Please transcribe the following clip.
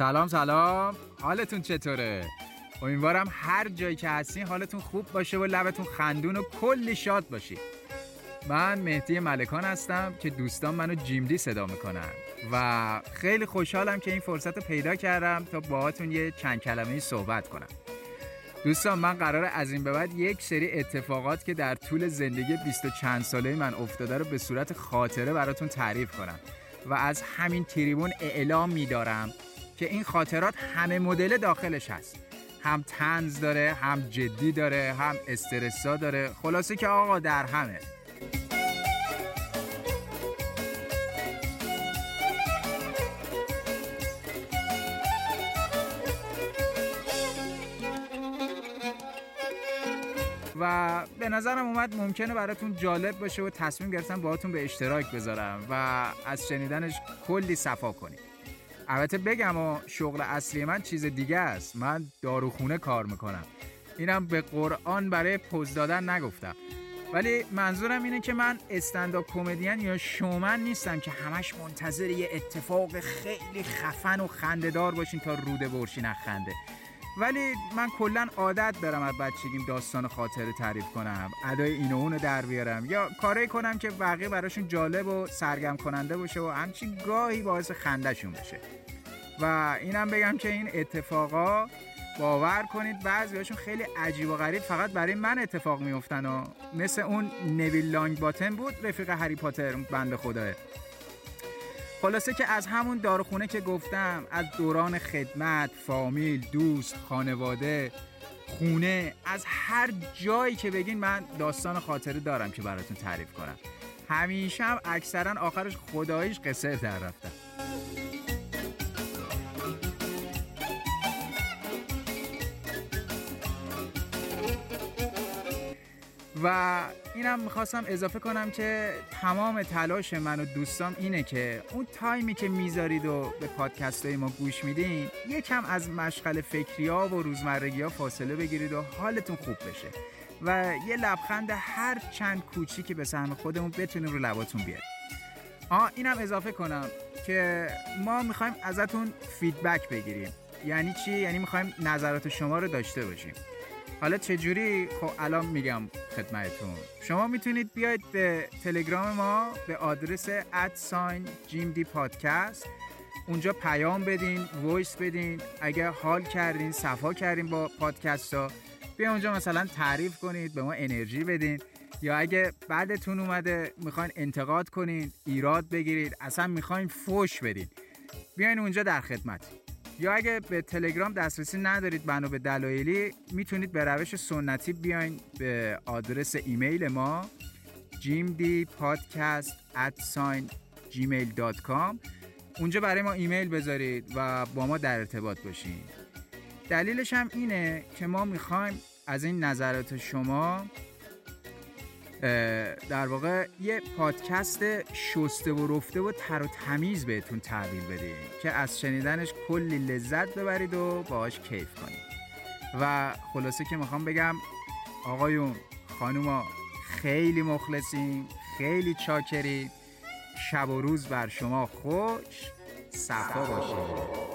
سلام سلام. حالتون چطوره؟ امیدوارم هر جایی که هستین حالتون خوب باشه و لبتون خندون و کلی شاد باشی من مهدی ملکان هستم که دوستان منو جیمدی صدا می‌کنن و خیلی خوشحالم که این فرصت رو پیدا کردم تا باهاتون یه چند کلمه صحبت کنم. دوستان من قرار از این به بعد یک سری اتفاقات که در طول زندگی بیست و چند ساله من افتاده رو به صورت خاطره براتون تعریف کنم و از همین تریبون اعلام میدارم. که این خاطرات همه مدل داخلش هست. هم تنز داره هم جدی داره هم استرسا داره. خلاصه که آقا در همه. و به نظرم اومد ممکنه براتون جالب باشه و تصمیم گرفتم باهاتون به اشتراک بذارم و از شنیدنش کلی صفا کنیم. البته بگم و شغل اصلی من چیز دیگه است. من داروخونه کار می‌کنم. اینم به قرآن برای پوز دادن نگفتم. ولی منظورم اینه که من استنداپ کمدین یا شومن نیستم که همش منتظر یه اتفاق خیلی خفن و خندهدار باشین تا روده برشین خنده ولی من کلا عادت دارم از بچگیم داستان خاطره تعریف کنم. ادای این و اونو در بیارم. یا کاری کنم که بقیه براشون جالب و سرگرم کننده باشه و همچین گاهی باعث خندهشون بشه و اینم بگم که این اتفاقا باور کنید بعضیاشون خیلی عجیب و غریب فقط برای من اتفاق میفتن و مثل اون نویل لانگ باتن بود رفیق هری پاتر بنده خداه. خلاصه که از همون داروخونه که گفتم از دوران خدمت فامیل دوست خانواده خونه از هر جایی که بگین من داستان خاطره دارم که براتون تعریف کنم. همیشه هم اکثرا آخرش خداییش قصه در رفتم و اینم می‌خواستم اضافه کنم که تمام تلاش من و دوستام اینه که اون تایمی که می‌ذارید و به پادکست های ما گوش میدین یکم از مشغل فکری ها و روزمرگی ها فاصله بگیرید و حالتون خوب بشه. و یه لبخند هر چند کوچی که به سهم خودمون بتونیم رو لباتون بیاد آه اینم اضافه کنم که ما می‌خوایم ازتون فیدبک بگیریم. یعنی چی؟ یعنی می‌خوایم نظرات شما رو داشته باشیم. حالا چجوری؟ خب الان میگم. خدمتتون. شما می‌تونید بیاید به تلگرام ما به آدرس at sign جیم دی پادکست اونجا پیام بدین وایس بدین. اگر حال کردین صفا کردین با پادکست ها بیا اونجا مثلا تعریف کنید به ما انرژی بدین. یا اگه بدتون اومده می‌خواین انتقاد کنین ایراد بگیرید اصلا می‌خواین فوش بدین. بیاین اونجا در خدمت. یا اگه به تلگرام دسترسی ندارید بنا به دلایلی می‌تونید به روش سنتی بیاین به آدرس ایمیل ما gmail.com اونجا برای ما ایمیل بذارید و با ما در ارتباط باشین. دلیلش هم اینه که ما می‌خوایم از این نظرات شما در واقع یه پادکست شسته و رفته و تر و تمیز بهتون تحویل بدیم که از شنیدنش کلی لذت ببرید و باهاش کیف کنید. و خلاصه که می‌خوام بگم آقایون خانوما خیلی مخلصیم خیلی چاکرید شب و روز بر شما خوش صفا باشه